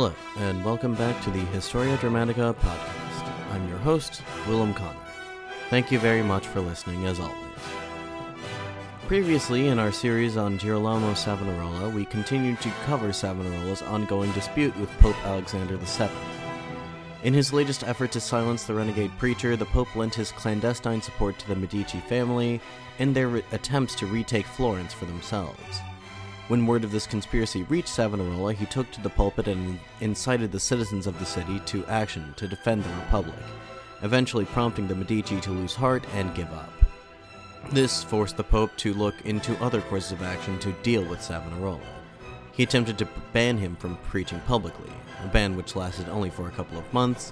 Hello, and welcome back to the Historia Dramatica podcast. I'm your host, Willem Connor. Thank you very much for listening, as always. Previously, in our series on Girolamo Savonarola, we continued to cover Savonarola's ongoing dispute with Pope Alexander VII. In his latest effort to silence the renegade preacher, the Pope lent his clandestine support to the Medici family in their re- attempts to retake Florence for themselves. When word of this conspiracy reached Savonarola, he took to the pulpit and incited the citizens of the city to action to defend the Republic, eventually prompting the Medici to lose heart and give up. This forced the Pope to look into other courses of action to deal with Savonarola. He attempted to ban him from preaching publicly, a ban which lasted only for a couple of months,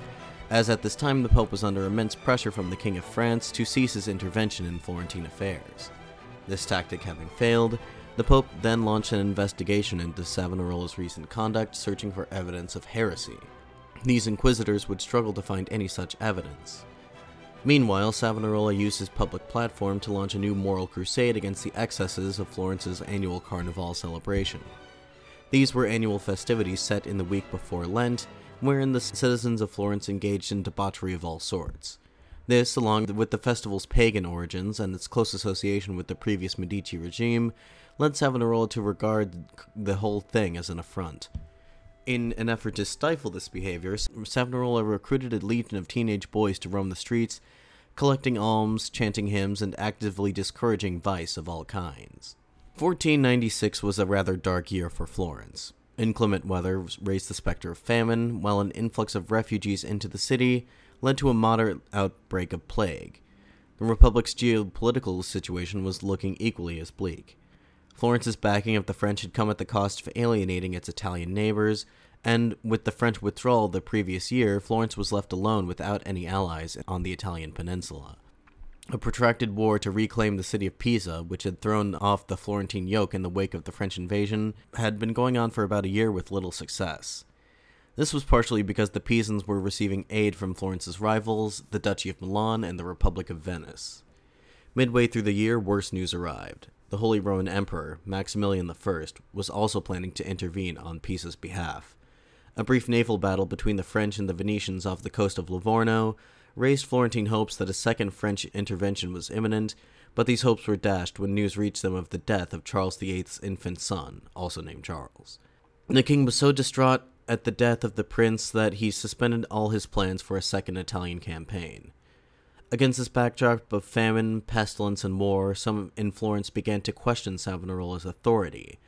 as at this time the Pope was under immense pressure from the King of France to cease his intervention in Florentine affairs. This tactic having failed, the Pope then launched an investigation into Savonarola's recent conduct, searching for evidence of heresy. These inquisitors would struggle to find any such evidence. Meanwhile, Savonarola used his public platform to launch a new moral crusade against the excesses of Florence's annual Carnival celebration. These were annual festivities set in the week before Lent, wherein the citizens of Florence engaged in debauchery of all sorts. This, along with the festival's pagan origins and its close association with the previous Medici regime, led Savonarola to regard the whole thing as an affront. In an effort to stifle this behavior, Savonarola recruited a legion of teenage boys to roam the streets, collecting alms, chanting hymns, and actively discouraging vice of all kinds. 1496 was a rather dark year for Florence. Inclement weather raised the specter of famine, while an influx of refugees into the city led to a moderate outbreak of plague. The Republic's geopolitical situation was looking equally as bleak. Florence's backing of the French had come at the cost of alienating its Italian neighbors, and with the French withdrawal the previous year, Florence was left alone without any allies on the Italian peninsula. A protracted war to reclaim the city of Pisa, which had thrown off the Florentine yoke in the wake of the French invasion, had been going on for about a year with little success. This was partially because the Pisans were receiving aid from Florence's rivals, the Duchy of Milan and the Republic of Venice. Midway through the year, worse news arrived the Holy Roman Emperor, Maximilian I, was also planning to intervene on Pisa's behalf. A brief naval battle between the French and the Venetians off the coast of Livorno raised Florentine hopes that a second French intervention was imminent, but these hopes were dashed when news reached them of the death of Charles VIII's infant son, also named Charles. The king was so distraught at the death of the prince that he suspended all his plans for a second Italian campaign. Against this backdrop of famine, pestilence, and war, some in Florence began to question Savonarola's authority.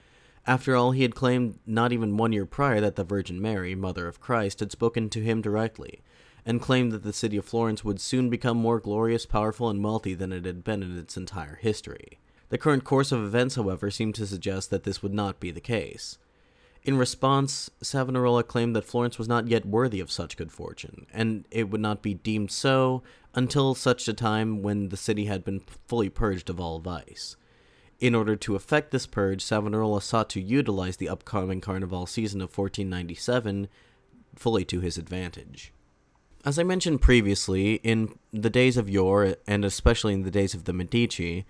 After all, he had claimed not even one year prior that the Virgin Mary, Mother of Christ, had spoken to him directly, and claimed that the city of Florence would soon become more glorious, powerful, and wealthy than it had been in its entire history. The current course of events, however, seemed to suggest that this would not be the case. In response, Savonarola claimed that Florence was not yet worthy of such good fortune, and it would not be deemed so until such a time when the city had been fully purged of all vice. In order to effect this purge, Savonarola sought to utilize the upcoming carnival season of 1497 fully to his advantage. As I mentioned previously, in the days of yore, and especially in the days of the Medici,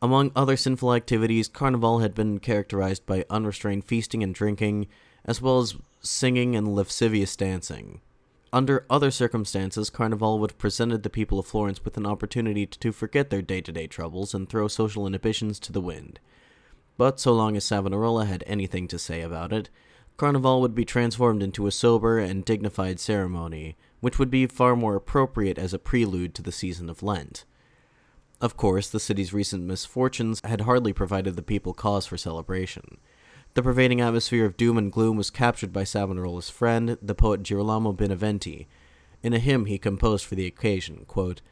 among other sinful activities, Carnival had been characterized by unrestrained feasting and drinking, as well as singing and lascivious dancing. Under other circumstances, Carnival would have presented the people of Florence with an opportunity to forget their day to day troubles and throw social inhibitions to the wind. But so long as Savonarola had anything to say about it, Carnival would be transformed into a sober and dignified ceremony, which would be far more appropriate as a prelude to the season of Lent. Of course, the city's recent misfortunes had hardly provided the people cause for celebration. The pervading atmosphere of doom and gloom was captured by Savonarola's friend, the poet Girolamo Benivieni. In a hymn he composed for the occasion, quote,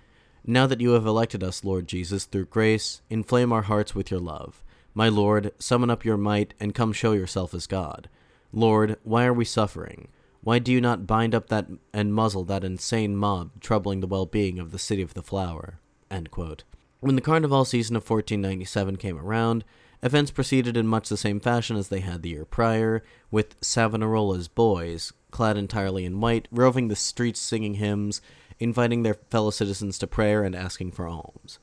Now that you have elected us, Lord Jesus, through grace, inflame our hearts with your love. My Lord, summon up your might, and come show yourself as God. Lord, why are we suffering? Why do you not bind up that and muzzle that insane mob troubling the well-being of the city of the flower? When the carnival season of 1497 came around, Events proceeded in much the same fashion as they had the year prior, with Savonarola's boys, clad entirely in white, roving the streets singing hymns, inviting their fellow citizens to prayer, and asking for alms.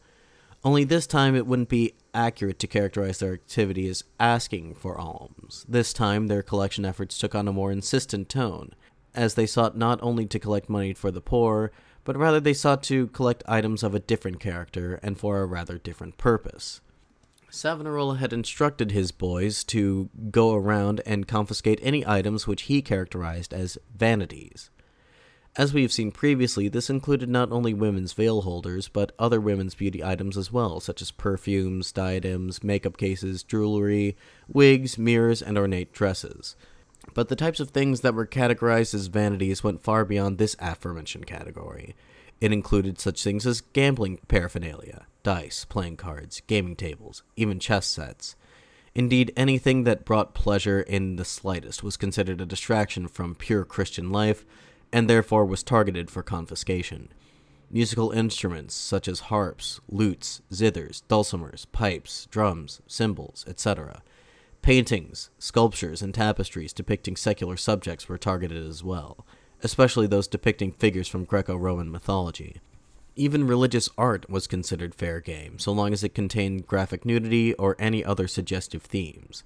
Only this time it wouldn't be accurate to characterize their activity as asking for alms. This time their collection efforts took on a more insistent tone, as they sought not only to collect money for the poor, but rather they sought to collect items of a different character and for a rather different purpose. Savonarola had instructed his boys to go around and confiscate any items which he characterized as vanities. As we have seen previously, this included not only women's veil holders, but other women's beauty items as well, such as perfumes, diadems, makeup cases, jewelry, wigs, mirrors, and ornate dresses. But the types of things that were categorized as vanities went far beyond this aforementioned category. It included such things as gambling paraphernalia, dice, playing cards, gaming tables, even chess sets. Indeed, anything that brought pleasure in the slightest was considered a distraction from pure Christian life and therefore was targeted for confiscation. Musical instruments such as harps, lutes, zithers, dulcimers, pipes, drums, cymbals, etc. Paintings, sculptures, and tapestries depicting secular subjects were targeted as well, especially those depicting figures from Greco Roman mythology. Even religious art was considered fair game, so long as it contained graphic nudity or any other suggestive themes.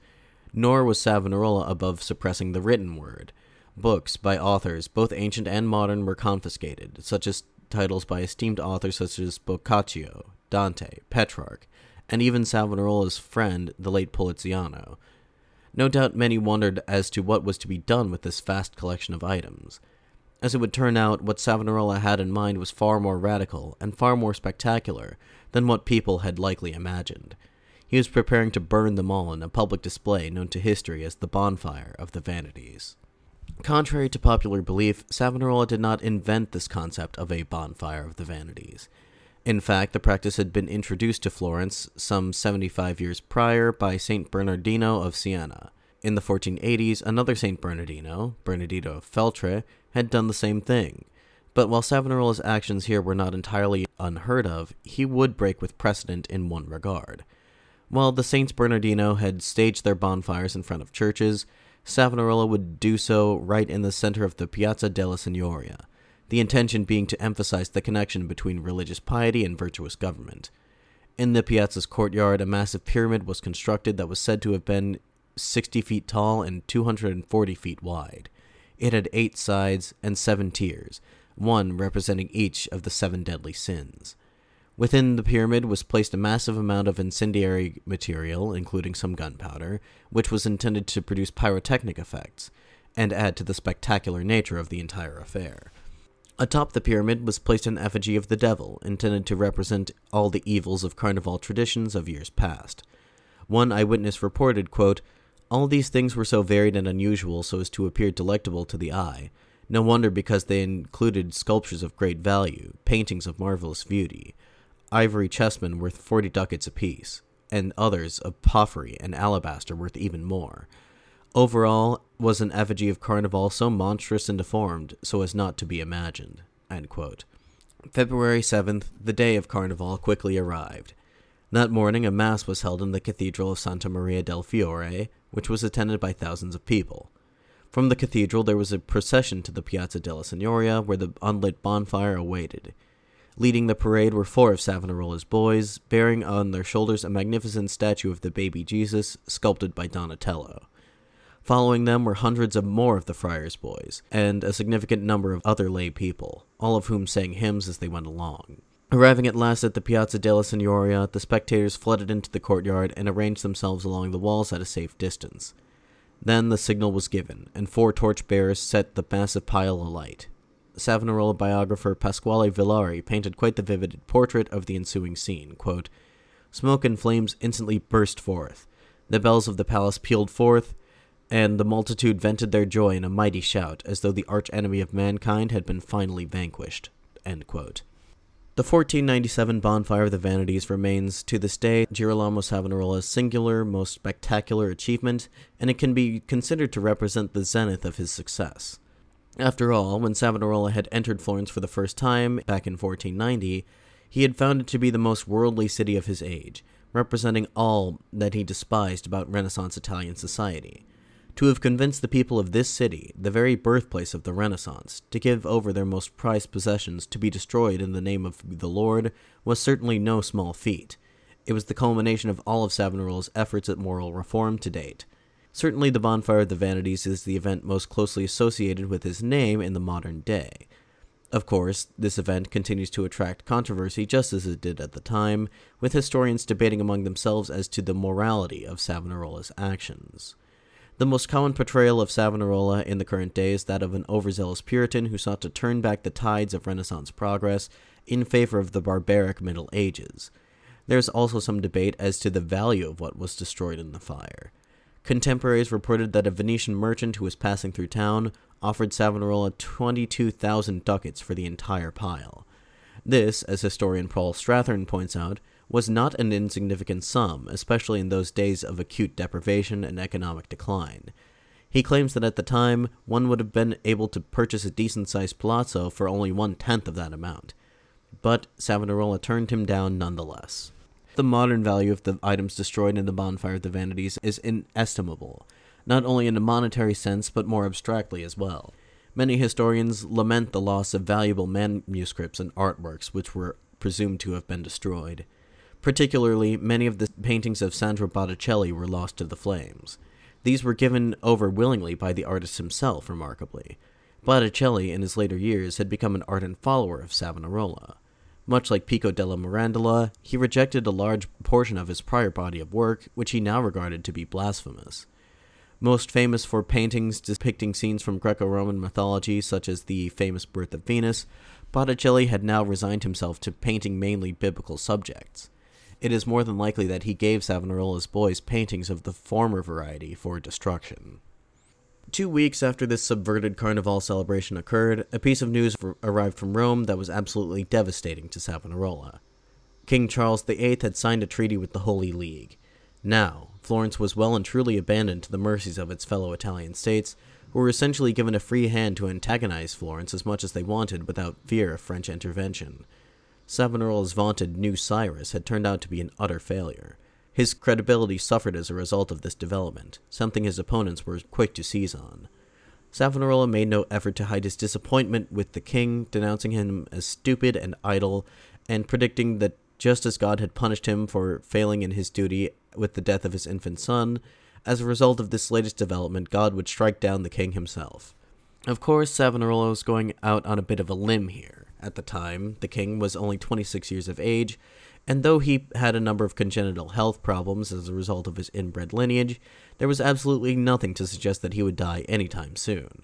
Nor was Savonarola above suppressing the written word, Books by authors, both ancient and modern, were confiscated, such as titles by esteemed authors such as Boccaccio, Dante, Petrarch, and even Savonarola's friend, the late Poliziano. No doubt many wondered as to what was to be done with this vast collection of items. As it would turn out, what Savonarola had in mind was far more radical and far more spectacular than what people had likely imagined. He was preparing to burn them all in a public display known to history as the Bonfire of the Vanities. Contrary to popular belief, Savonarola did not invent this concept of a bonfire of the vanities. In fact, the practice had been introduced to Florence some 75 years prior by Saint Bernardino of Siena. In the 1480s, another Saint Bernardino, Bernardino of Feltre, had done the same thing. But while Savonarola's actions here were not entirely unheard of, he would break with precedent in one regard. While the Saints Bernardino had staged their bonfires in front of churches, Savonarola would do so right in the center of the Piazza della Signoria, the intention being to emphasize the connection between religious piety and virtuous government. In the piazza's courtyard, a massive pyramid was constructed that was said to have been 60 feet tall and 240 feet wide. It had eight sides and seven tiers, one representing each of the seven deadly sins. Within the pyramid was placed a massive amount of incendiary material, including some gunpowder, which was intended to produce pyrotechnic effects and add to the spectacular nature of the entire affair. Atop the pyramid was placed an effigy of the devil, intended to represent all the evils of carnival traditions of years past. One eyewitness reported, quote, All these things were so varied and unusual so as to appear delectable to the eye. No wonder because they included sculptures of great value, paintings of marvelous beauty, ivory chessmen worth 40 ducats apiece, and others of porphyry and alabaster worth even more. Overall, was an effigy of Carnival so monstrous and deformed so as not to be imagined. February 7th, the day of Carnival, quickly arrived. That morning, a mass was held in the Cathedral of Santa Maria del Fiore, which was attended by thousands of people. From the cathedral, there was a procession to the Piazza della Signoria, where the unlit bonfire awaited. Leading the parade were four of Savonarola's boys, bearing on their shoulders a magnificent statue of the baby Jesus, sculpted by Donatello. Following them were hundreds of more of the friars' boys, and a significant number of other lay people, all of whom sang hymns as they went along. Arriving at last at the Piazza della Signoria, the spectators flooded into the courtyard and arranged themselves along the walls at a safe distance. Then the signal was given, and four torch bearers set the massive pile alight. Savonarola biographer Pasquale Villari painted quite the vivid portrait of the ensuing scene. Quote, Smoke and flames instantly burst forth. The bells of the palace pealed forth, and the multitude vented their joy in a mighty shout, as though the arch enemy of mankind had been finally vanquished. The 1497 Bonfire of the Vanities remains to this day Girolamo Savonarola's singular, most spectacular achievement, and it can be considered to represent the zenith of his success. After all, when Savonarola had entered Florence for the first time, back in 1490, he had found it to be the most worldly city of his age, representing all that he despised about Renaissance Italian society. To have convinced the people of this city, the very birthplace of the Renaissance, to give over their most prized possessions to be destroyed in the name of the Lord was certainly no small feat. It was the culmination of all of Savonarola's efforts at moral reform to date. Certainly, the Bonfire of the Vanities is the event most closely associated with his name in the modern day. Of course, this event continues to attract controversy just as it did at the time, with historians debating among themselves as to the morality of Savonarola's actions. The most common portrayal of Savonarola in the current day is that of an overzealous Puritan who sought to turn back the tides of Renaissance progress in favor of the barbaric Middle Ages. There is also some debate as to the value of what was destroyed in the fire. Contemporaries reported that a Venetian merchant who was passing through town offered Savonarola 22,000 ducats for the entire pile. This, as historian Paul Strathern points out, was not an insignificant sum, especially in those days of acute deprivation and economic decline. He claims that at the time, one would have been able to purchase a decent sized palazzo for only one tenth of that amount. But Savonarola turned him down nonetheless. The modern value of the items destroyed in the Bonfire of the Vanities is inestimable, not only in a monetary sense, but more abstractly as well. Many historians lament the loss of valuable manuscripts and artworks which were presumed to have been destroyed. Particularly, many of the paintings of Sandro Botticelli were lost to the flames. These were given over willingly by the artist himself, remarkably. Botticelli, in his later years, had become an ardent follower of Savonarola. Much like Pico della Mirandola, he rejected a large portion of his prior body of work, which he now regarded to be blasphemous. Most famous for paintings depicting scenes from Greco Roman mythology, such as the famous Birth of Venus, Botticelli had now resigned himself to painting mainly biblical subjects. It is more than likely that he gave Savonarola's boys paintings of the former variety for destruction. Two weeks after this subverted carnival celebration occurred, a piece of news arrived from Rome that was absolutely devastating to Savonarola. King Charles VIII had signed a treaty with the Holy League. Now, Florence was well and truly abandoned to the mercies of its fellow Italian states, who were essentially given a free hand to antagonize Florence as much as they wanted without fear of French intervention. Savonarola's vaunted New Cyrus had turned out to be an utter failure. His credibility suffered as a result of this development, something his opponents were quick to seize on. Savonarola made no effort to hide his disappointment with the king, denouncing him as stupid and idle, and predicting that just as God had punished him for failing in his duty with the death of his infant son, as a result of this latest development, God would strike down the king himself. Of course, Savonarola was going out on a bit of a limb here. At the time, the king was only 26 years of age, and though he had a number of congenital health problems as a result of his inbred lineage, there was absolutely nothing to suggest that he would die anytime soon.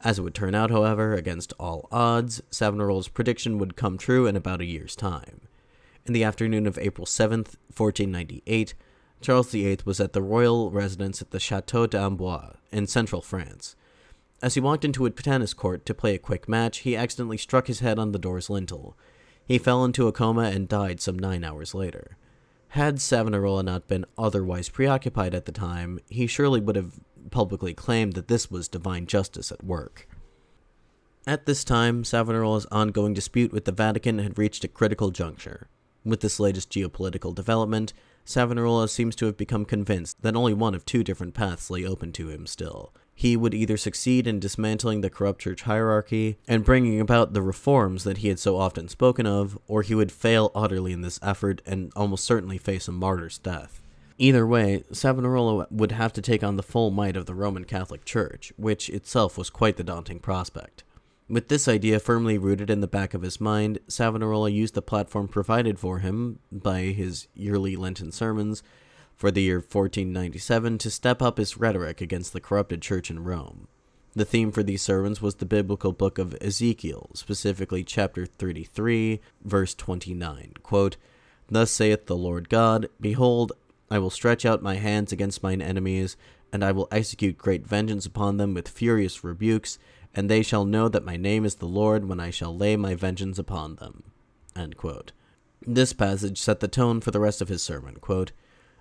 As it would turn out, however, against all odds, Savonarola's prediction would come true in about a year's time. In the afternoon of April 7th, 1498, Charles VIII was at the royal residence at the Chateau d'Amboise in central France. As he walked into a tennis court to play a quick match, he accidentally struck his head on the door's lintel. He fell into a coma and died some nine hours later. Had Savonarola not been otherwise preoccupied at the time, he surely would have publicly claimed that this was divine justice at work. At this time, Savonarola's ongoing dispute with the Vatican had reached a critical juncture. With this latest geopolitical development, Savonarola seems to have become convinced that only one of two different paths lay open to him still he would either succeed in dismantling the corrupt church hierarchy and bringing about the reforms that he had so often spoken of, or he would fail utterly in this effort and almost certainly face a martyr's death. Either way, Savonarola would have to take on the full might of the Roman Catholic Church, which itself was quite the daunting prospect. With this idea firmly rooted in the back of his mind, Savonarola used the platform provided for him by his yearly Lenten sermons for the year 1497 to step up his rhetoric against the corrupted church in Rome. The theme for these sermons was the biblical book of Ezekiel, specifically chapter 33, verse 29. Quote, Thus saith the Lord God, Behold, I will stretch out my hands against mine enemies, and I will execute great vengeance upon them with furious rebukes, and they shall know that my name is the Lord when I shall lay my vengeance upon them. This passage set the tone for the rest of his sermon. Quote,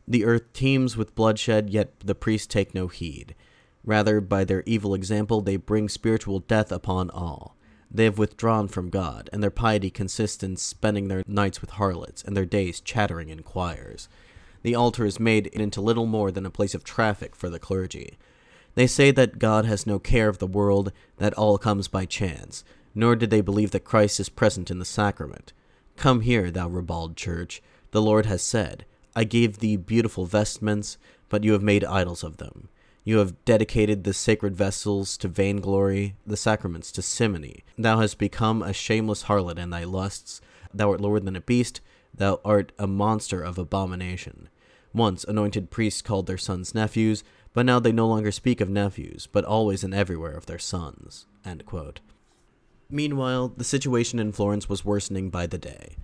the earth teems with bloodshed, yet the priests take no heed. Rather, by their evil example, they bring spiritual death upon all. They have withdrawn from God, and their piety consists in spending their nights with harlots, and their days chattering in choirs. The altar is made into little more than a place of traffic for the clergy. They say that God has no care of the world, that all comes by chance, nor do they believe that Christ is present in the sacrament. Come here, thou ribald church. The Lord has said, I gave thee beautiful vestments, but you have made idols of them. You have dedicated the sacred vessels to vainglory, the sacraments to simony. Thou hast become a shameless harlot in thy lusts. Thou art lower than a beast. Thou art a monster of abomination. Once anointed priests called their sons nephews, but now they no longer speak of nephews, but always and everywhere of their sons. Meanwhile, the situation in Florence was worsening by the day.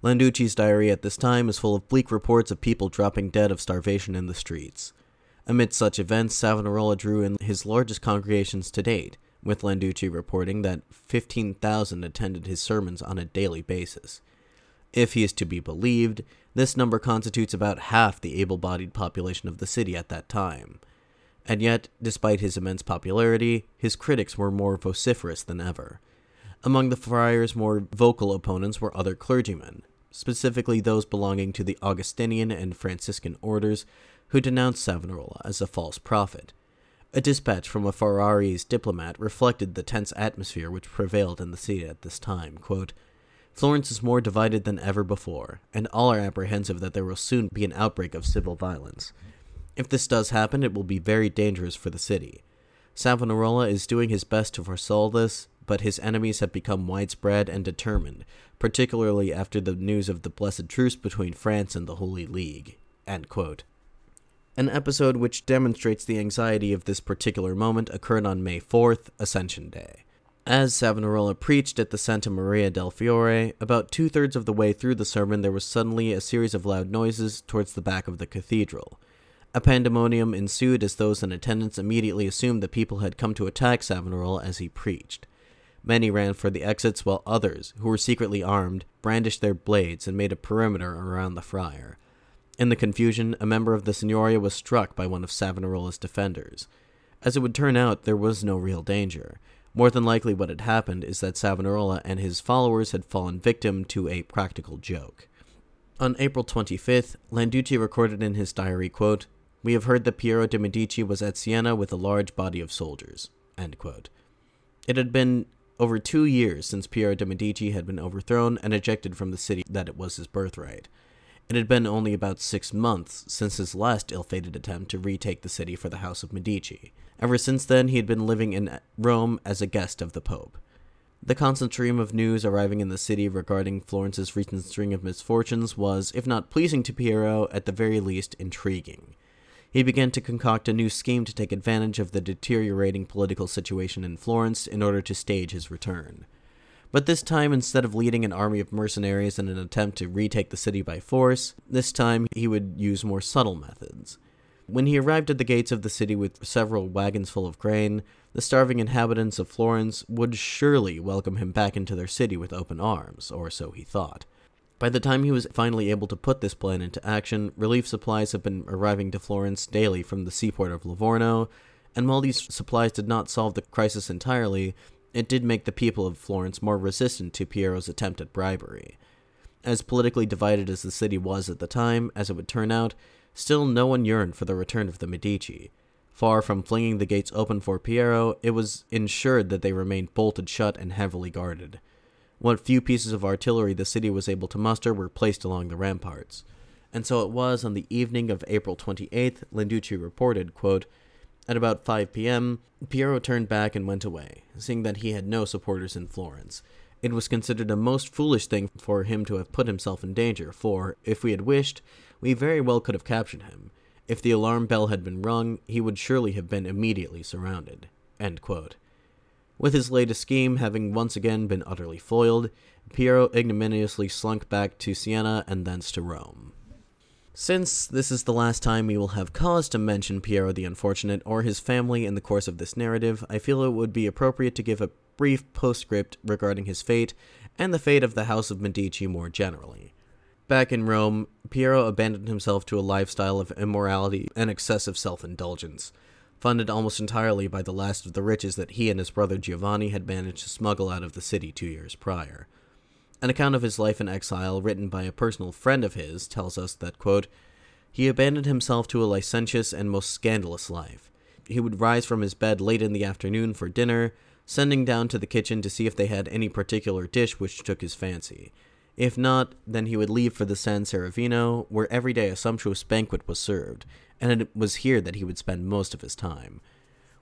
Landucci's diary at this time is full of bleak reports of people dropping dead of starvation in the streets. Amid such events, Savonarola drew in his largest congregations to date, with Landucci reporting that 15,000 attended his sermons on a daily basis. If he is to be believed, this number constitutes about half the able bodied population of the city at that time. And yet, despite his immense popularity, his critics were more vociferous than ever. Among the friar's more vocal opponents were other clergymen, specifically those belonging to the Augustinian and Franciscan orders, who denounced Savonarola as a false prophet. A dispatch from a Ferrarese diplomat reflected the tense atmosphere which prevailed in the city at this time. Quote, Florence is more divided than ever before, and all are apprehensive that there will soon be an outbreak of civil violence. If this does happen, it will be very dangerous for the city. Savonarola is doing his best to forestall this, but his enemies have become widespread and determined, particularly after the news of the blessed truce between France and the Holy League. An episode which demonstrates the anxiety of this particular moment occurred on May 4th, Ascension Day. As Savonarola preached at the Santa Maria del Fiore, about two thirds of the way through the sermon there was suddenly a series of loud noises towards the back of the cathedral. A pandemonium ensued as those in attendance immediately assumed that people had come to attack Savonarola as he preached. Many ran for the exits, while others, who were secretly armed, brandished their blades and made a perimeter around the friar. In the confusion, a member of the Signoria was struck by one of Savonarola's defenders. As it would turn out, there was no real danger. More than likely, what had happened is that Savonarola and his followers had fallen victim to a practical joke. On April 25th, Landucci recorded in his diary, quote, We have heard that Piero de' Medici was at Siena with a large body of soldiers. It had been over two years since Piero de' Medici had been overthrown and ejected from the city that it was his birthright. It had been only about six months since his last ill fated attempt to retake the city for the House of Medici. Ever since then, he had been living in Rome as a guest of the Pope. The constant stream of news arriving in the city regarding Florence's recent string of misfortunes was, if not pleasing to Piero, at the very least intriguing. He began to concoct a new scheme to take advantage of the deteriorating political situation in Florence in order to stage his return. But this time, instead of leading an army of mercenaries in an attempt to retake the city by force, this time he would use more subtle methods. When he arrived at the gates of the city with several wagons full of grain, the starving inhabitants of Florence would surely welcome him back into their city with open arms, or so he thought. By the time he was finally able to put this plan into action, relief supplies had been arriving to Florence daily from the seaport of Livorno, and while these supplies did not solve the crisis entirely, it did make the people of Florence more resistant to Piero's attempt at bribery. As politically divided as the city was at the time, as it would turn out, still no one yearned for the return of the Medici. Far from flinging the gates open for Piero, it was ensured that they remained bolted shut and heavily guarded. What few pieces of artillery the city was able to muster were placed along the ramparts. And so it was on the evening of April 28th, Landucci reported, quote, at about 5 p.m., Piero turned back and went away, seeing that he had no supporters in Florence. It was considered a most foolish thing for him to have put himself in danger, for, if we had wished, we very well could have captured him. If the alarm bell had been rung, he would surely have been immediately surrounded. With his latest scheme having once again been utterly foiled, Piero ignominiously slunk back to Siena and thence to Rome. Since this is the last time we will have cause to mention Piero the Unfortunate or his family in the course of this narrative, I feel it would be appropriate to give a brief postscript regarding his fate and the fate of the House of Medici more generally. Back in Rome, Piero abandoned himself to a lifestyle of immorality and excessive self indulgence, funded almost entirely by the last of the riches that he and his brother Giovanni had managed to smuggle out of the city two years prior. An account of his life in exile, written by a personal friend of his, tells us that, quote, he abandoned himself to a licentious and most scandalous life. He would rise from his bed late in the afternoon for dinner, sending down to the kitchen to see if they had any particular dish which took his fancy. If not, then he would leave for the San Severino, where every day a sumptuous banquet was served, and it was here that he would spend most of his time.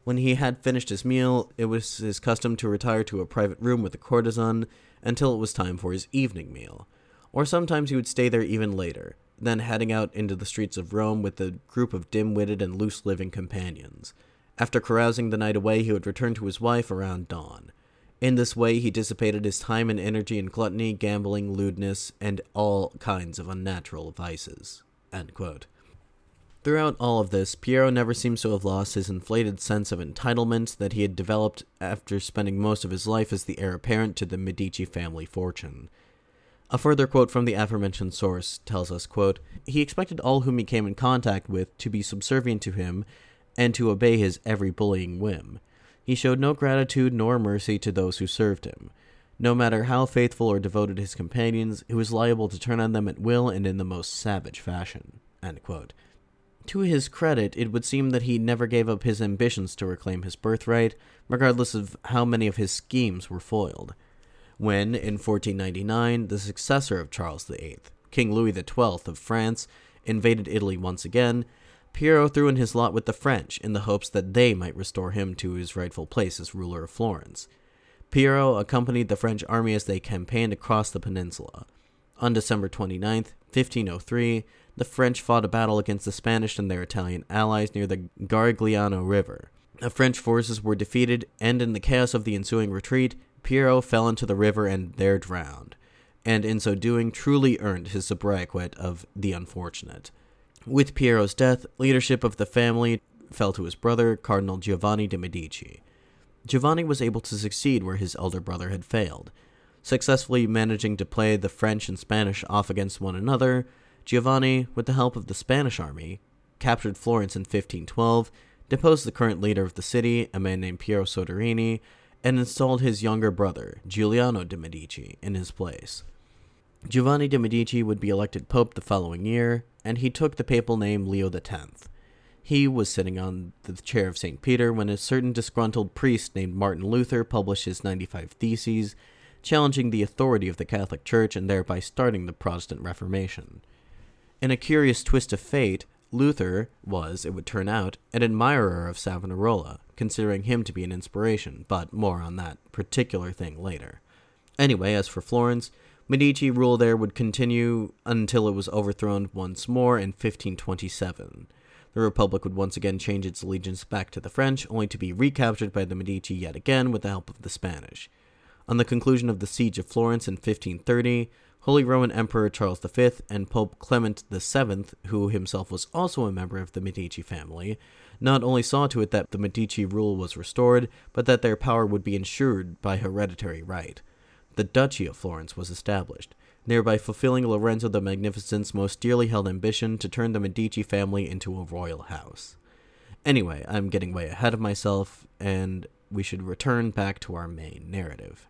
When he had finished his meal, it was his custom to retire to a private room with a courtesan until it was time for his evening meal. Or sometimes he would stay there even later, then heading out into the streets of Rome with a group of dim witted and loose living companions. After carousing the night away, he would return to his wife around dawn. In this way, he dissipated his time and energy in gluttony, gambling, lewdness, and all kinds of unnatural vices. Throughout all of this, Piero never seems to have lost his inflated sense of entitlement that he had developed after spending most of his life as the heir apparent to the Medici family fortune. A further quote from the aforementioned source tells us, quote, He expected all whom he came in contact with to be subservient to him and to obey his every bullying whim. He showed no gratitude nor mercy to those who served him. No matter how faithful or devoted his companions, he was liable to turn on them at will and in the most savage fashion. To his credit, it would seem that he never gave up his ambitions to reclaim his birthright, regardless of how many of his schemes were foiled. When, in 1499, the successor of Charles VIII, King Louis XII of France, invaded Italy once again, Piero threw in his lot with the French in the hopes that they might restore him to his rightful place as ruler of Florence. Piero accompanied the French army as they campaigned across the peninsula. On December 29, 1503, the French fought a battle against the Spanish and their Italian allies near the Garigliano River. The French forces were defeated, and in the chaos of the ensuing retreat, Piero fell into the river and there drowned, and in so doing truly earned his sobriquet of the Unfortunate. With Piero's death, leadership of the family fell to his brother, Cardinal Giovanni de' Medici. Giovanni was able to succeed where his elder brother had failed. Successfully managing to play the French and Spanish off against one another, Giovanni, with the help of the Spanish army, captured Florence in 1512, deposed the current leader of the city, a man named Piero Soderini, and installed his younger brother, Giuliano de' Medici, in his place. Giovanni de' Medici would be elected pope the following year, and he took the papal name Leo X. He was sitting on the chair of St. Peter when a certain disgruntled priest named Martin Luther published his 95 Theses, challenging the authority of the Catholic Church and thereby starting the Protestant Reformation. In a curious twist of fate, Luther was, it would turn out, an admirer of Savonarola, considering him to be an inspiration, but more on that particular thing later. Anyway, as for Florence, Medici rule there would continue until it was overthrown once more in 1527. The Republic would once again change its allegiance back to the French, only to be recaptured by the Medici yet again with the help of the Spanish. On the conclusion of the Siege of Florence in 1530, Holy Roman Emperor Charles V and Pope Clement VII, who himself was also a member of the Medici family, not only saw to it that the Medici rule was restored, but that their power would be ensured by hereditary right. The Duchy of Florence was established, thereby fulfilling Lorenzo the Magnificent's most dearly held ambition to turn the Medici family into a royal house. Anyway, I'm getting way ahead of myself, and we should return back to our main narrative.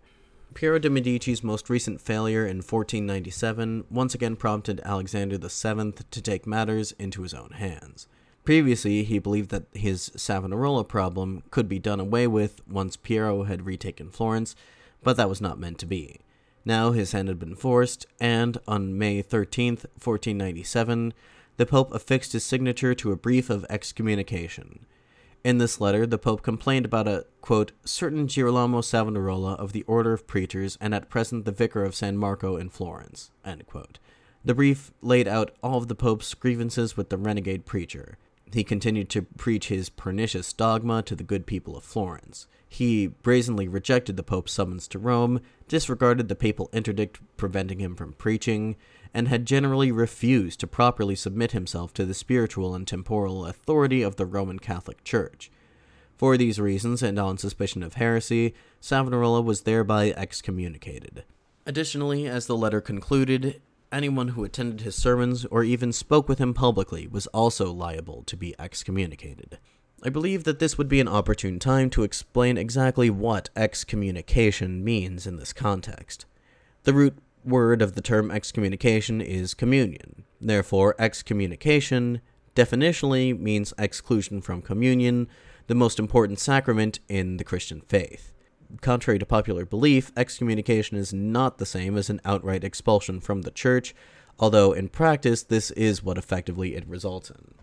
Piero de' Medici's most recent failure in 1497 once again prompted Alexander VII to take matters into his own hands. Previously, he believed that his Savonarola problem could be done away with once Piero had retaken Florence, but that was not meant to be. Now his hand had been forced, and on May 13, 1497, the Pope affixed his signature to a brief of excommunication. In this letter, the Pope complained about a, quote, certain Girolamo Savonarola of the Order of Preachers and at present the Vicar of San Marco in Florence, The brief laid out all of the Pope's grievances with the renegade preacher. He continued to preach his pernicious dogma to the good people of Florence. He brazenly rejected the Pope's summons to Rome, disregarded the papal interdict preventing him from preaching, and had generally refused to properly submit himself to the spiritual and temporal authority of the Roman Catholic Church. For these reasons, and on suspicion of heresy, Savonarola was thereby excommunicated. Additionally, as the letter concluded, anyone who attended his sermons or even spoke with him publicly was also liable to be excommunicated. I believe that this would be an opportune time to explain exactly what excommunication means in this context. The root word of the term excommunication is communion. Therefore, excommunication definitionally means exclusion from communion, the most important sacrament in the Christian faith. contrary to popular belief, excommunication is not the same as an outright expulsion from the church, although in practice this is what effectively it results in.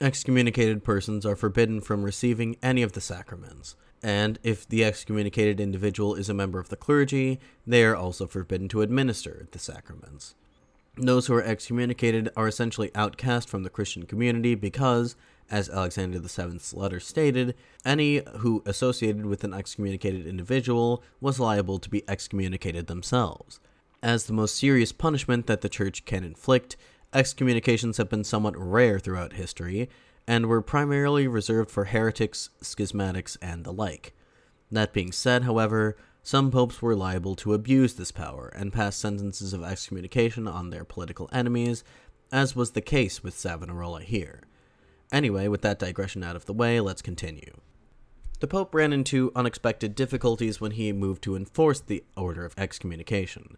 Excommunicated persons are forbidden from receiving any of the sacraments, and if the excommunicated individual is a member of the clergy, they are also forbidden to administer the sacraments. Those who are excommunicated are essentially outcast from the Christian community because, as Alexander VII's letter stated, any who associated with an excommunicated individual was liable to be excommunicated themselves. As the most serious punishment that the Church can inflict, excommunications have been somewhat rare throughout history, and were primarily reserved for heretics, schismatics, and the like. That being said, however, some popes were liable to abuse this power and pass sentences of excommunication on their political enemies, as was the case with Savonarola here. Anyway, with that digression out of the way, let's continue. The Pope ran into unexpected difficulties when he moved to enforce the order of excommunication.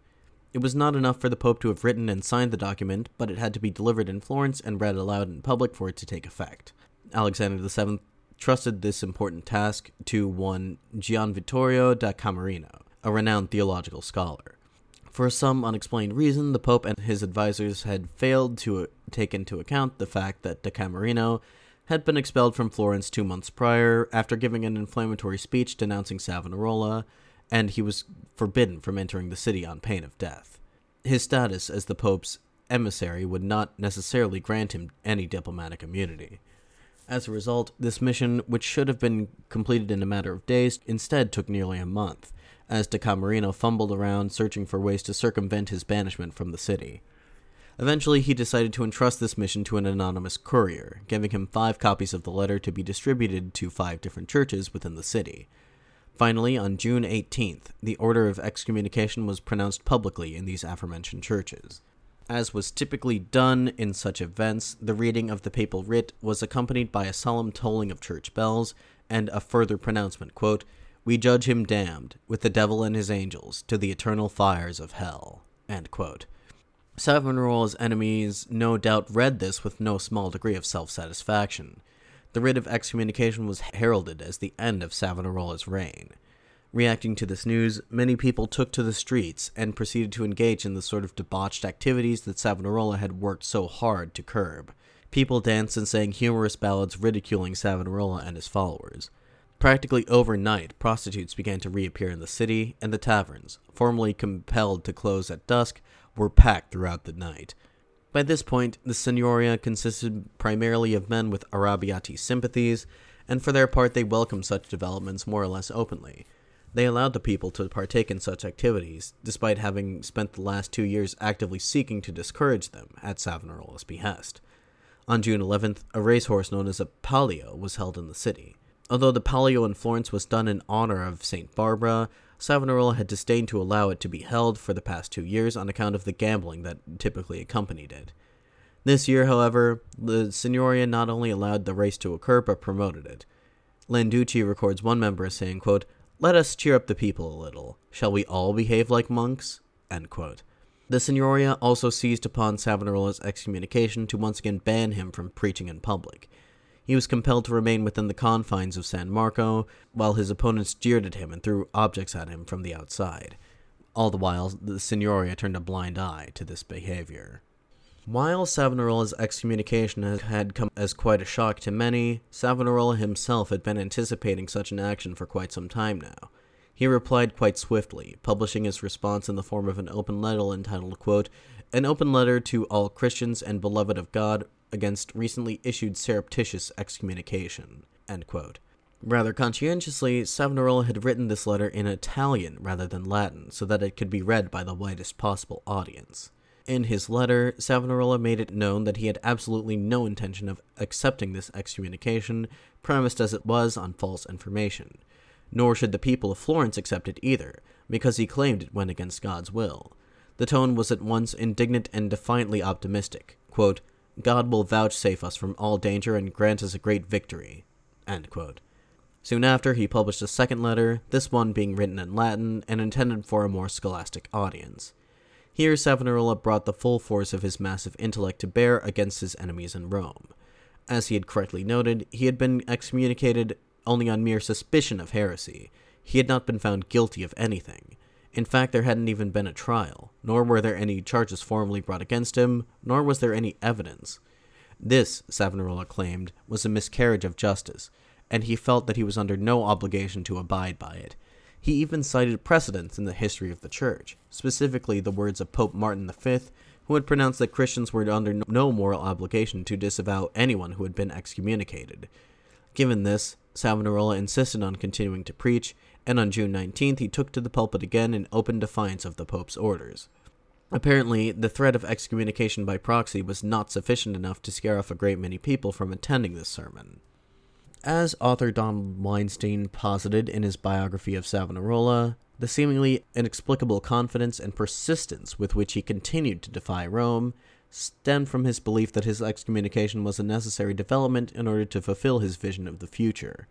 It was not enough for the Pope to have written and signed the document, but it had to be delivered in Florence and read aloud in public for it to take effect. Alexander VII trusted this important task to one Gian Vittorio da Camerino, a renowned theological scholar. For some unexplained reason, the Pope and his advisors had failed to uh, take into account the fact that da Camerino had been expelled from Florence two months prior after giving an inflammatory speech denouncing Savonarola, and he was forbidden from entering the city on pain of death. His status as the Pope's emissary would not necessarily grant him any diplomatic immunity. As a result, this mission, which should have been completed in a matter of days, instead took nearly a month, as da Camerino fumbled around searching for ways to circumvent his banishment from the city. Eventually, he decided to entrust this mission to an anonymous courier, giving him five copies of the letter to be distributed to five different churches within the city. Finally, on June 18th, the order of excommunication was pronounced publicly in these aforementioned churches. As was typically done in such events, the reading of the papal writ was accompanied by a solemn tolling of church bells and a further pronouncement, quote, We judge him damned, with the devil and his angels, to the eternal fires of hell. Savonarola's enemies no doubt read this with no small degree of self satisfaction. The writ of excommunication was heralded as the end of Savonarola's reign. Reacting to this news, many people took to the streets and proceeded to engage in the sort of debauched activities that Savonarola had worked so hard to curb. People danced and sang humorous ballads ridiculing Savonarola and his followers. Practically overnight, prostitutes began to reappear in the city, and the taverns, formerly compelled to close at dusk, were packed throughout the night. By this point, the Signoria consisted primarily of men with Arrabbiati sympathies, and for their part they welcomed such developments more or less openly. They allowed the people to partake in such activities, despite having spent the last two years actively seeking to discourage them at Savonarola's behest. On June 11th, a racehorse known as a Palio was held in the city. Although the Palio in Florence was done in honor of St. Barbara, Savonarola had disdained to allow it to be held for the past two years on account of the gambling that typically accompanied it. This year, however, the Signoria not only allowed the race to occur but promoted it. Landucci records one member saying, quote, let us cheer up the people a little. Shall we all behave like monks? The Signoria also seized upon Savonarola's excommunication to once again ban him from preaching in public. He was compelled to remain within the confines of San Marco, while his opponents jeered at him and threw objects at him from the outside. All the while, the Signoria turned a blind eye to this behavior. While Savonarola's excommunication had come as quite a shock to many, Savonarola himself had been anticipating such an action for quite some time now. He replied quite swiftly, publishing his response in the form of an open letter entitled, quote, An open letter to all Christians and beloved of God against recently issued surreptitious excommunication, Rather conscientiously, Savonarola had written this letter in Italian rather than Latin, so that it could be read by the widest possible audience. In his letter, Savonarola made it known that he had absolutely no intention of accepting this excommunication, premised as it was on false information. Nor should the people of Florence accept it either, because he claimed it went against God's will. The tone was at once indignant and defiantly optimistic. Quote, God will vouchsafe us from all danger and grant us a great victory. Soon after, he published a second letter, this one being written in Latin and intended for a more scholastic audience. Here, Savonarola brought the full force of his massive intellect to bear against his enemies in Rome. As he had correctly noted, he had been excommunicated only on mere suspicion of heresy. he had not been found guilty of anything. In fact, there hadn't even been a trial, nor were there any charges formally brought against him, nor was there any evidence. This, Savonarola claimed, was a miscarriage of justice, and he felt that he was under no obligation to abide by it. He even cited precedents in the history of the Church, specifically the words of Pope Martin V, who had pronounced that Christians were under no moral obligation to disavow anyone who had been excommunicated. Given this, Savonarola insisted on continuing to preach, and on June 19th he took to the pulpit again in open defiance of the Pope's orders. Apparently, the threat of excommunication by proxy was not sufficient enough to scare off a great many people from attending this sermon. As author Don Weinstein posited in his biography of Savonarola, the seemingly inexplicable confidence and persistence with which he continued to defy Rome stemmed from his belief that his excommunication was a necessary development in order to fulfill his vision of the future.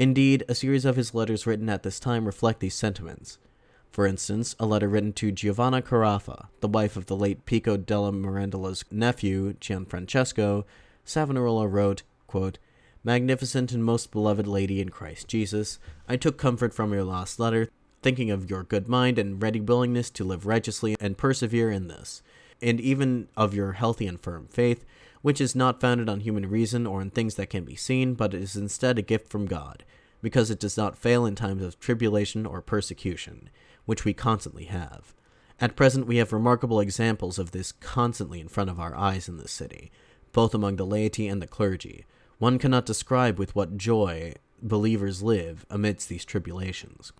Indeed, a series of his letters written at this time reflect these sentiments. For instance, a letter written to Giovanna Carafa, the wife of the late Pico della Mirandola's nephew, Gianfrancesco, Savonarola wrote, quote, Magnificent and most beloved Lady in Christ Jesus, I took comfort from your last letter, thinking of your good mind and ready willingness to live righteously and persevere in this, and even of your healthy and firm faith, which is not founded on human reason or in things that can be seen, but is instead a gift from God, because it does not fail in times of tribulation or persecution which we constantly have. At present, we have remarkable examples of this constantly in front of our eyes in this city, both among the laity and the clergy. One cannot describe with what joy believers live amidst these tribulations.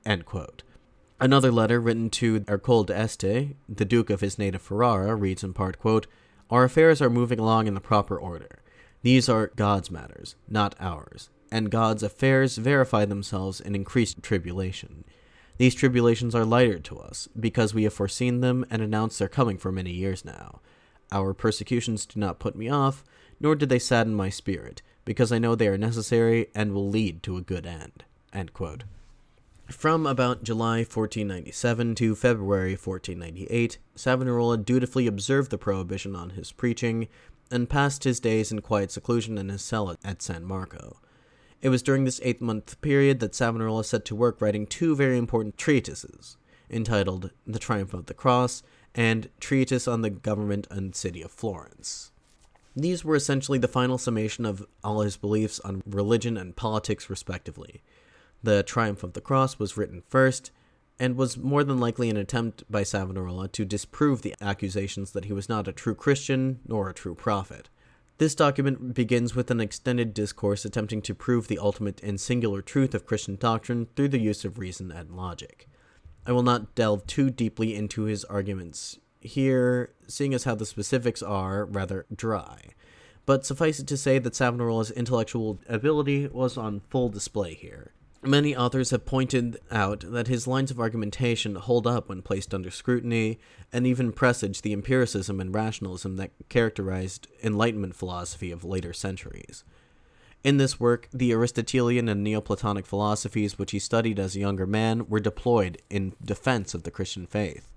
Another letter written to Ercole d'Este, the Duke of his native Ferrara, reads in part, quote, Our affairs are moving along in the proper order. These are God's matters, not ours, and God's affairs verify themselves in increased tribulation. These tribulations are lighter to us, because we have foreseen them and announced their coming for many years now. Our persecutions do not put me off, nor do they sadden my spirit, because I know they are necessary and will lead to a good end. end From about July 1497 to February 1498, Savonarola dutifully observed the prohibition on his preaching, and passed his days in quiet seclusion in his cell at San Marco. It was during this eight month period that Savonarola set to work writing two very important treatises, entitled The Triumph of the Cross and Treatise on the Government and City of Florence. These were essentially the final summation of all his beliefs on religion and politics, respectively. The Triumph of the Cross was written first, and was more than likely an attempt by Savonarola to disprove the accusations that he was not a true Christian nor a true prophet. This document begins with an extended discourse attempting to prove the ultimate and singular truth of Christian doctrine through the use of reason and logic. I will not delve too deeply into his arguments here, seeing as how the specifics are rather dry. But suffice it to say that Savonarola's intellectual ability was on full display here. Many authors have pointed out that his lines of argumentation hold up when placed under scrutiny, and even presage the empiricism and rationalism that characterized Enlightenment philosophy of later centuries. In this work, the Aristotelian and Neoplatonic philosophies which he studied as a younger man were deployed in defense of the Christian faith.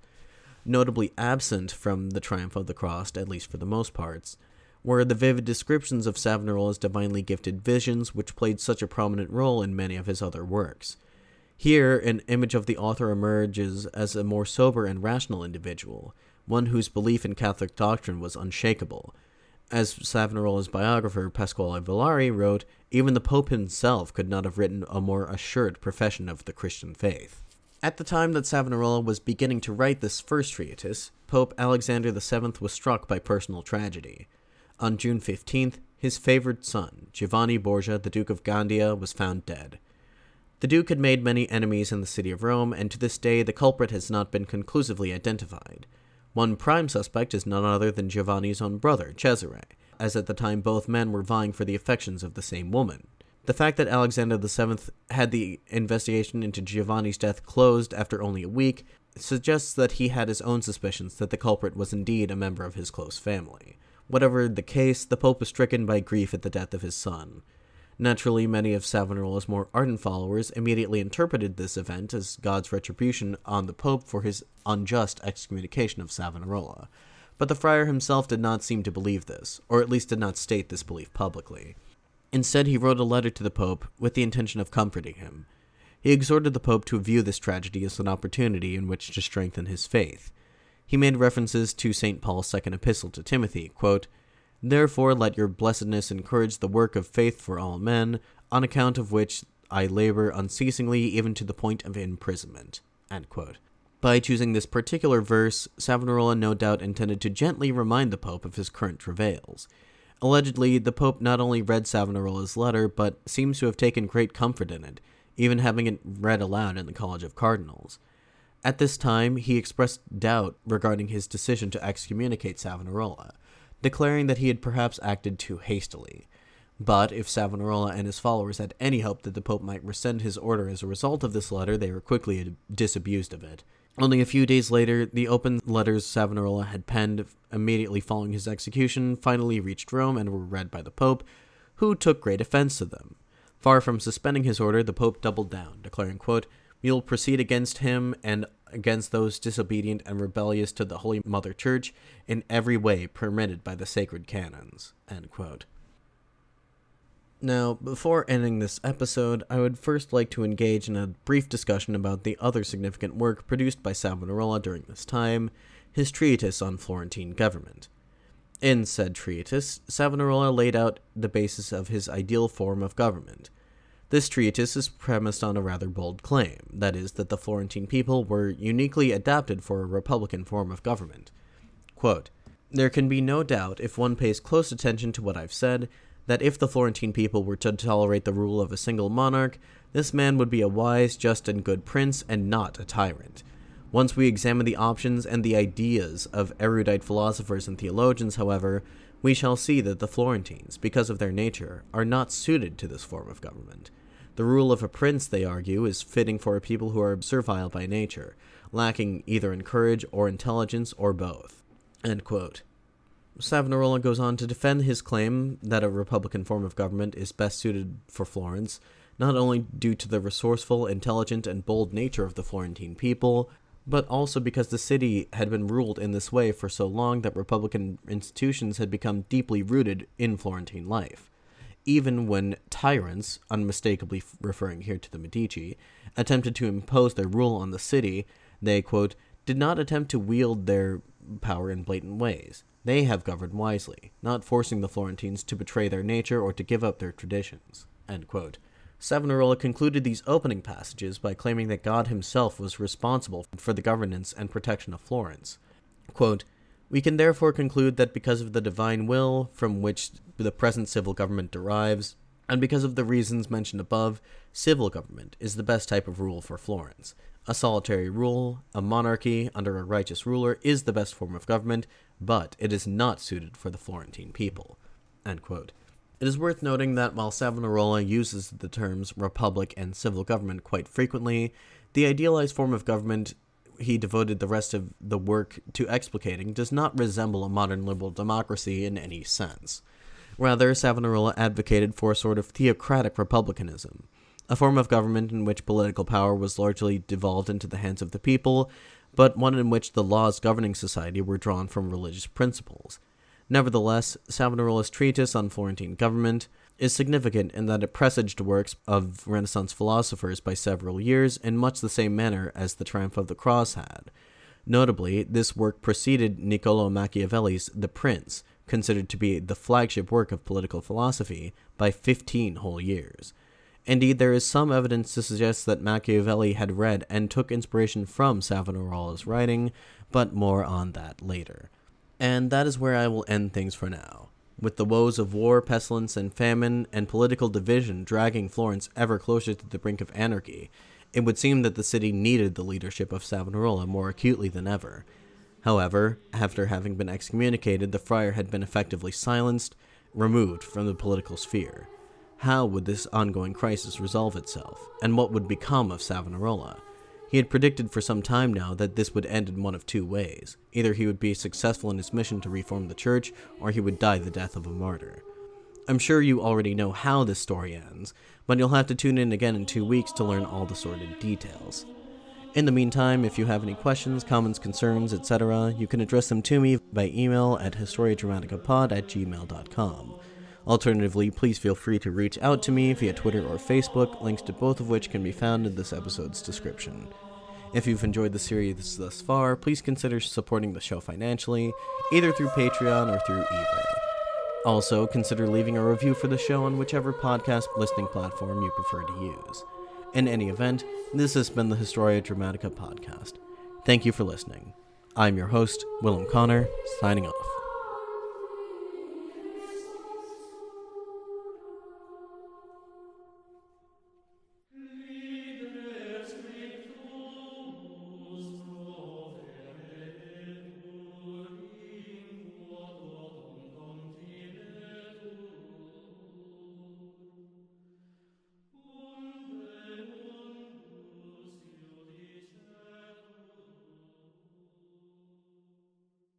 Notably absent from The Triumph of the Cross, at least for the most parts, were the vivid descriptions of Savonarola's divinely gifted visions, which played such a prominent role in many of his other works. Here, an image of the author emerges as a more sober and rational individual, one whose belief in Catholic doctrine was unshakable. As Savonarola's biographer Pasquale Villari wrote, even the Pope himself could not have written a more assured profession of the Christian faith. At the time that Savonarola was beginning to write this first treatise, Pope Alexander VII was struck by personal tragedy. On June 15th, his favored son, Giovanni Borgia, the Duke of Gandia, was found dead. The Duke had made many enemies in the city of Rome, and to this day the culprit has not been conclusively identified. One prime suspect is none other than Giovanni's own brother, Cesare, as at the time both men were vying for the affections of the same woman. The fact that Alexander VII had the investigation into Giovanni's death closed after only a week suggests that he had his own suspicions that the culprit was indeed a member of his close family. Whatever the case, the Pope was stricken by grief at the death of his son. Naturally, many of Savonarola's more ardent followers immediately interpreted this event as God's retribution on the Pope for his unjust excommunication of Savonarola. But the friar himself did not seem to believe this, or at least did not state this belief publicly. Instead, he wrote a letter to the Pope with the intention of comforting him. He exhorted the Pope to view this tragedy as an opportunity in which to strengthen his faith. He made references to St. Paul's second epistle to Timothy, quote, Therefore let your blessedness encourage the work of faith for all men, on account of which I labor unceasingly even to the point of imprisonment. By choosing this particular verse, Savonarola no doubt intended to gently remind the Pope of his current travails. Allegedly, the Pope not only read Savonarola's letter, but seems to have taken great comfort in it, even having it read aloud in the College of Cardinals. At this time, he expressed doubt regarding his decision to excommunicate Savonarola, declaring that he had perhaps acted too hastily. But if Savonarola and his followers had any hope that the Pope might rescind his order as a result of this letter, they were quickly disabused of it. Only a few days later, the open letters Savonarola had penned immediately following his execution finally reached Rome and were read by the Pope, who took great offense to them. Far from suspending his order, the Pope doubled down, declaring, quote, Will proceed against him and against those disobedient and rebellious to the Holy Mother Church in every way permitted by the sacred canons. Now, before ending this episode, I would first like to engage in a brief discussion about the other significant work produced by Savonarola during this time, his treatise on Florentine government. In said treatise, Savonarola laid out the basis of his ideal form of government. This treatise is premised on a rather bold claim, that is, that the Florentine people were uniquely adapted for a republican form of government. Quote, there can be no doubt, if one pays close attention to what I've said, that if the Florentine people were to tolerate the rule of a single monarch, this man would be a wise, just, and good prince, and not a tyrant. Once we examine the options and the ideas of erudite philosophers and theologians, however, we shall see that the Florentines, because of their nature, are not suited to this form of government. The rule of a prince, they argue, is fitting for a people who are servile by nature, lacking either in courage or intelligence or both. Savonarola goes on to defend his claim that a republican form of government is best suited for Florence, not only due to the resourceful, intelligent, and bold nature of the Florentine people, but also because the city had been ruled in this way for so long that republican institutions had become deeply rooted in Florentine life. Even when tyrants, unmistakably referring here to the Medici, attempted to impose their rule on the city, they, quote, did not attempt to wield their power in blatant ways. They have governed wisely, not forcing the Florentines to betray their nature or to give up their traditions. Savonarola concluded these opening passages by claiming that God himself was responsible for the governance and protection of Florence. Quote, we can therefore conclude that because of the divine will from which the present civil government derives, and because of the reasons mentioned above, civil government is the best type of rule for Florence. A solitary rule, a monarchy under a righteous ruler, is the best form of government, but it is not suited for the Florentine people. It is worth noting that while Savonarola uses the terms republic and civil government quite frequently, the idealized form of government he devoted the rest of the work to explicating does not resemble a modern liberal democracy in any sense. Rather, Savonarola advocated for a sort of theocratic republicanism, a form of government in which political power was largely devolved into the hands of the people, but one in which the laws governing society were drawn from religious principles. Nevertheless, Savonarola's treatise on Florentine government is significant in that it presaged works of Renaissance philosophers by several years in much the same manner as The Triumph of the Cross had. Notably, this work preceded Niccolo Machiavelli's The Prince, considered to be the flagship work of political philosophy, by 15 whole years. Indeed, there is some evidence to suggest that Machiavelli had read and took inspiration from Savonarola's writing, but more on that later. And that is where I will end things for now. With the woes of war, pestilence, and famine, and political division dragging Florence ever closer to the brink of anarchy, it would seem that the city needed the leadership of Savonarola more acutely than ever. However, after having been excommunicated, the friar had been effectively silenced, removed from the political sphere. How would this ongoing crisis resolve itself, and what would become of Savonarola? He had predicted for some time now that this would end in one of two ways. Either he would be successful in his mission to reform the church, or he would die the death of a martyr. I'm sure you already know how this story ends, but you'll have to tune in again in two weeks to learn all the sordid details. In the meantime, if you have any questions, comments, concerns, etc., you can address them to me by email at historiadramaticapod at gmail.com. Alternatively, please feel free to reach out to me via Twitter or Facebook, links to both of which can be found in this episode's description. If you've enjoyed the series thus far, please consider supporting the show financially, either through Patreon or through eBay. Also, consider leaving a review for the show on whichever podcast listening platform you prefer to use. In any event, this has been the Historia Dramatica podcast. Thank you for listening. I'm your host, Willem Connor, signing off.